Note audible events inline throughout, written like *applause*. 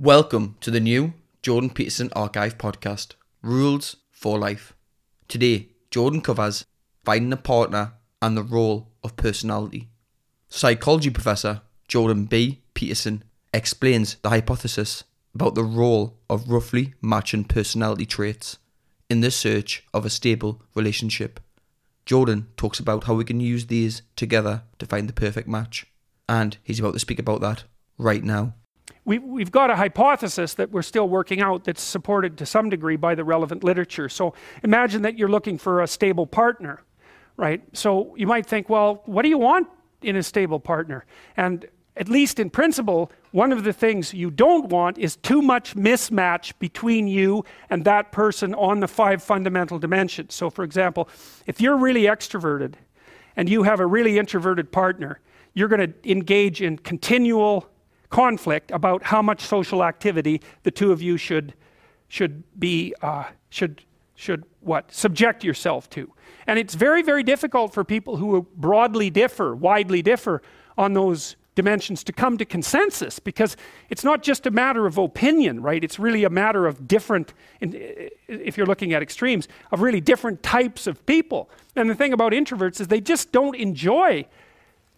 Welcome to the new Jordan Peterson Archive podcast, Rules for Life. Today, Jordan covers finding a partner and the role of personality. Psychology professor Jordan B. Peterson explains the hypothesis about the role of roughly matching personality traits in the search of a stable relationship. Jordan talks about how we can use these together to find the perfect match, and he's about to speak about that right now we, we've got a hypothesis that we're still working out that's supported to some degree by the relevant literature. So imagine that you're looking for a stable partner, right? So you might think, well, what do you want in a stable partner? And at least in principle, one of the things you don't want is too much mismatch between you and that person on the five fundamental dimensions. So, for example, if you're really extroverted and you have a really introverted partner, you're going to engage in continual conflict about how much social activity the two of you should should be uh, should should what subject yourself to. And it's very very difficult for people who broadly differ widely differ on those dimensions to come to consensus because it's not just a matter of opinion right? It's really a matter of different if you're looking at extremes of really different types of people. And the thing about introverts is they just don't enjoy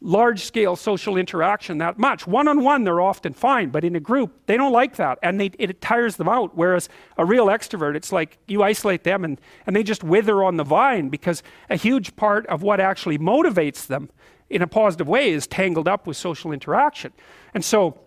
large scale social interaction that much. One on one, they're often fine, but in a group, they don't like that and they, it tires them out. Whereas a real extrovert, it's like you isolate them and, and they just wither on the vine because a huge part of what actually motivates them in a positive way is tangled up with social interaction. And so,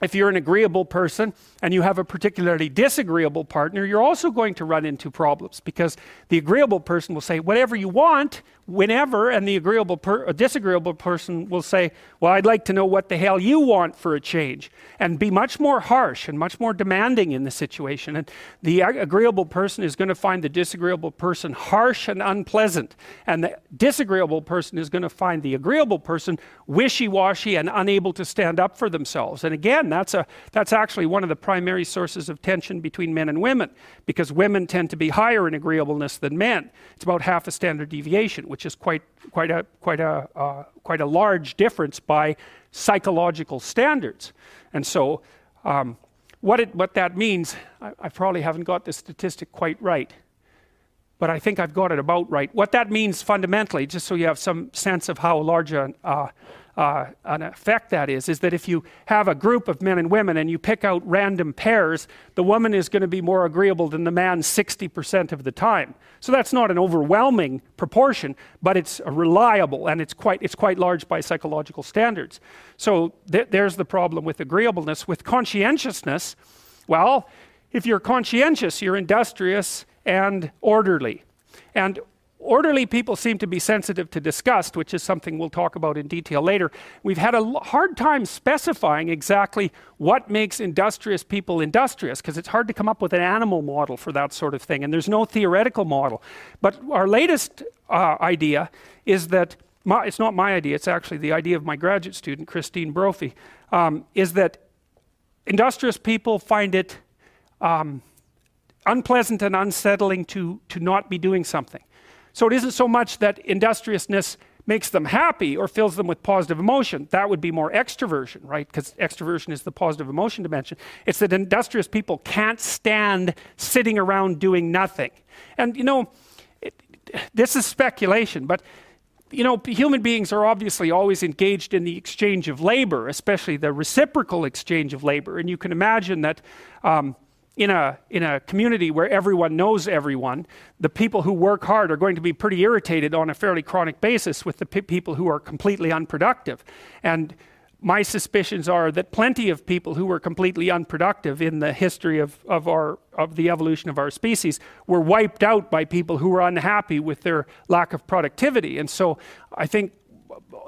if you're an agreeable person and you have a particularly disagreeable partner, you're also going to run into problems because the agreeable person will say, whatever you want, whenever, and the agreeable per- disagreeable person will say, Well, I'd like to know what the hell you want for a change, and be much more harsh and much more demanding in the situation. And the agreeable person is going to find the disagreeable person harsh and unpleasant, and the disagreeable person is going to find the agreeable person wishy washy and unable to stand up for themselves. And again, that's, a, that's actually one of the primary sources of tension between men and women, because women tend to be higher in agreeableness than men. It's about half a standard deviation, which is quite, quite, a, quite, a, uh, quite a large difference by psychological standards. And so, um, what, it, what that means, I, I probably haven't got the statistic quite right, but I think I've got it about right. What that means fundamentally, just so you have some sense of how large a, uh, uh, an effect that is, is that if you have a group of men and women and you pick out random pairs, the woman is going to be more agreeable than the man 60% of the time. So that's not an overwhelming proportion, but it's reliable and it's quite, it's quite large by psychological standards. So th- there's the problem with agreeableness. With conscientiousness, well, if you're conscientious, you're industrious and orderly. And Orderly people seem to be sensitive to disgust, which is something we'll talk about in detail later. We've had a hard time specifying exactly what makes industrious people industrious, because it's hard to come up with an animal model for that sort of thing, and there's no theoretical model. But our latest uh, idea is that my, it's not my idea, it's actually the idea of my graduate student, Christine Brophy, um, is that industrious people find it um, unpleasant and unsettling to, to not be doing something. So it isn't so much that industriousness makes them happy or fills them with positive emotion. That would be more extroversion, right? Because extroversion is the positive emotion dimension. It's that industrious people can't stand sitting around doing nothing. And, you know, it, this is speculation, but you know, human beings are obviously always engaged in the exchange of labor, especially the reciprocal exchange of labor. And you can imagine that um, in a, in a community where everyone knows everyone, the people who work hard are going to be pretty irritated on a fairly chronic basis with the people who are completely unproductive. And my suspicions are that plenty of people who were completely unproductive in the history of, of, our, of the evolution of our species were wiped out by people who were unhappy with their lack of productivity. And so I think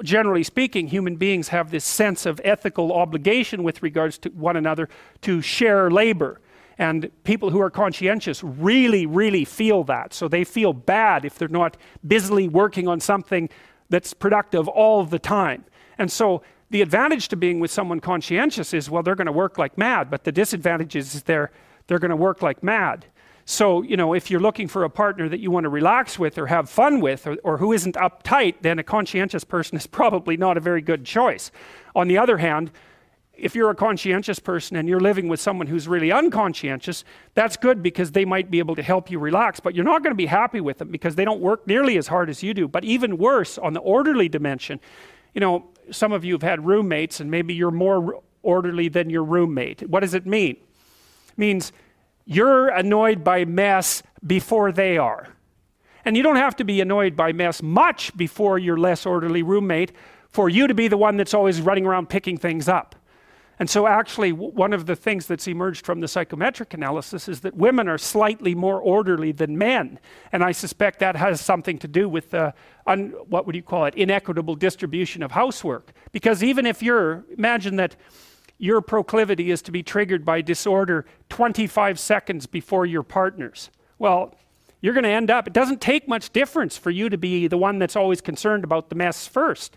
generally speaking, human beings have this sense of ethical obligation with regards to one another to share labor. And people who are conscientious really, really feel that. So they feel bad if they're not busily working on something that's productive all the time. And so the advantage to being with someone conscientious is, well, they're going to work like mad, but the disadvantage is they're, they're going to work like mad. So, you know, if you're looking for a partner that you want to relax with or have fun with or, or who isn't uptight, then a conscientious person is *laughs* probably not a very good choice. On the other hand, if you're a conscientious person and you're living with someone who's really unconscientious, that's good because they might be able to help you relax, but you're not going to be happy with them because they don't work nearly as hard as you do. But even worse, on the orderly dimension, you know, some of you have had roommates and maybe you're more orderly than your roommate. What does it mean? It means you're annoyed by mess before they are. And you don't have to be annoyed by mess much before your less orderly roommate for you to be the one that's always running around picking things up. And so, actually, one of the things that's emerged from the psychometric analysis is that women are slightly more orderly than men. And I suspect that has something to do with the, un, what would you call it, inequitable distribution of housework. Because even if you're, imagine that your proclivity is to be triggered by disorder 25 seconds before your partner's. Well, you're going to end up, it doesn't take much difference for you to be the one that's always concerned about the mess first.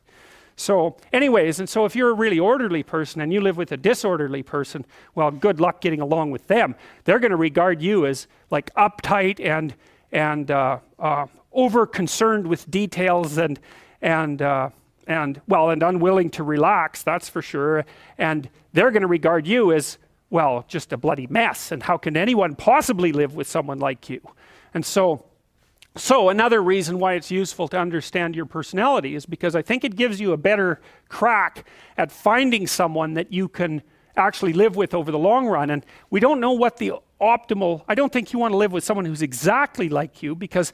So, anyways, and so if you're a really orderly person and you live with a disorderly person, well, good luck getting along with them. They're going to regard you as like uptight and and uh, uh, over concerned with details and and uh, and well and unwilling to relax. That's for sure. And they're going to regard you as well just a bloody mess. And how can anyone possibly live with someone like you? And so so, another reason why it's useful to understand your personality is because I think it gives you a better crack at finding someone that you can actually live with over the long run. And we don't know what the optimal, I don't think you want to live with someone who's exactly like you because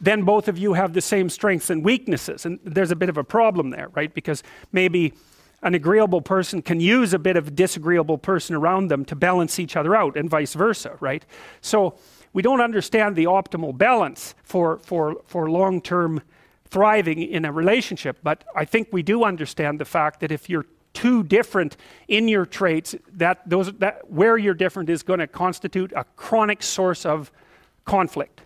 then both of you have the same strengths and weaknesses. And there's a bit of a problem there, right? Because maybe an agreeable person can use a bit of a disagreeable person around them to balance each other out and vice versa, right? So, we don't understand the optimal balance for, for, for long term thriving in a relationship. But I think we do understand the fact that if you're too different in your traits, that, those, that where you're different is going to constitute a chronic source of conflict.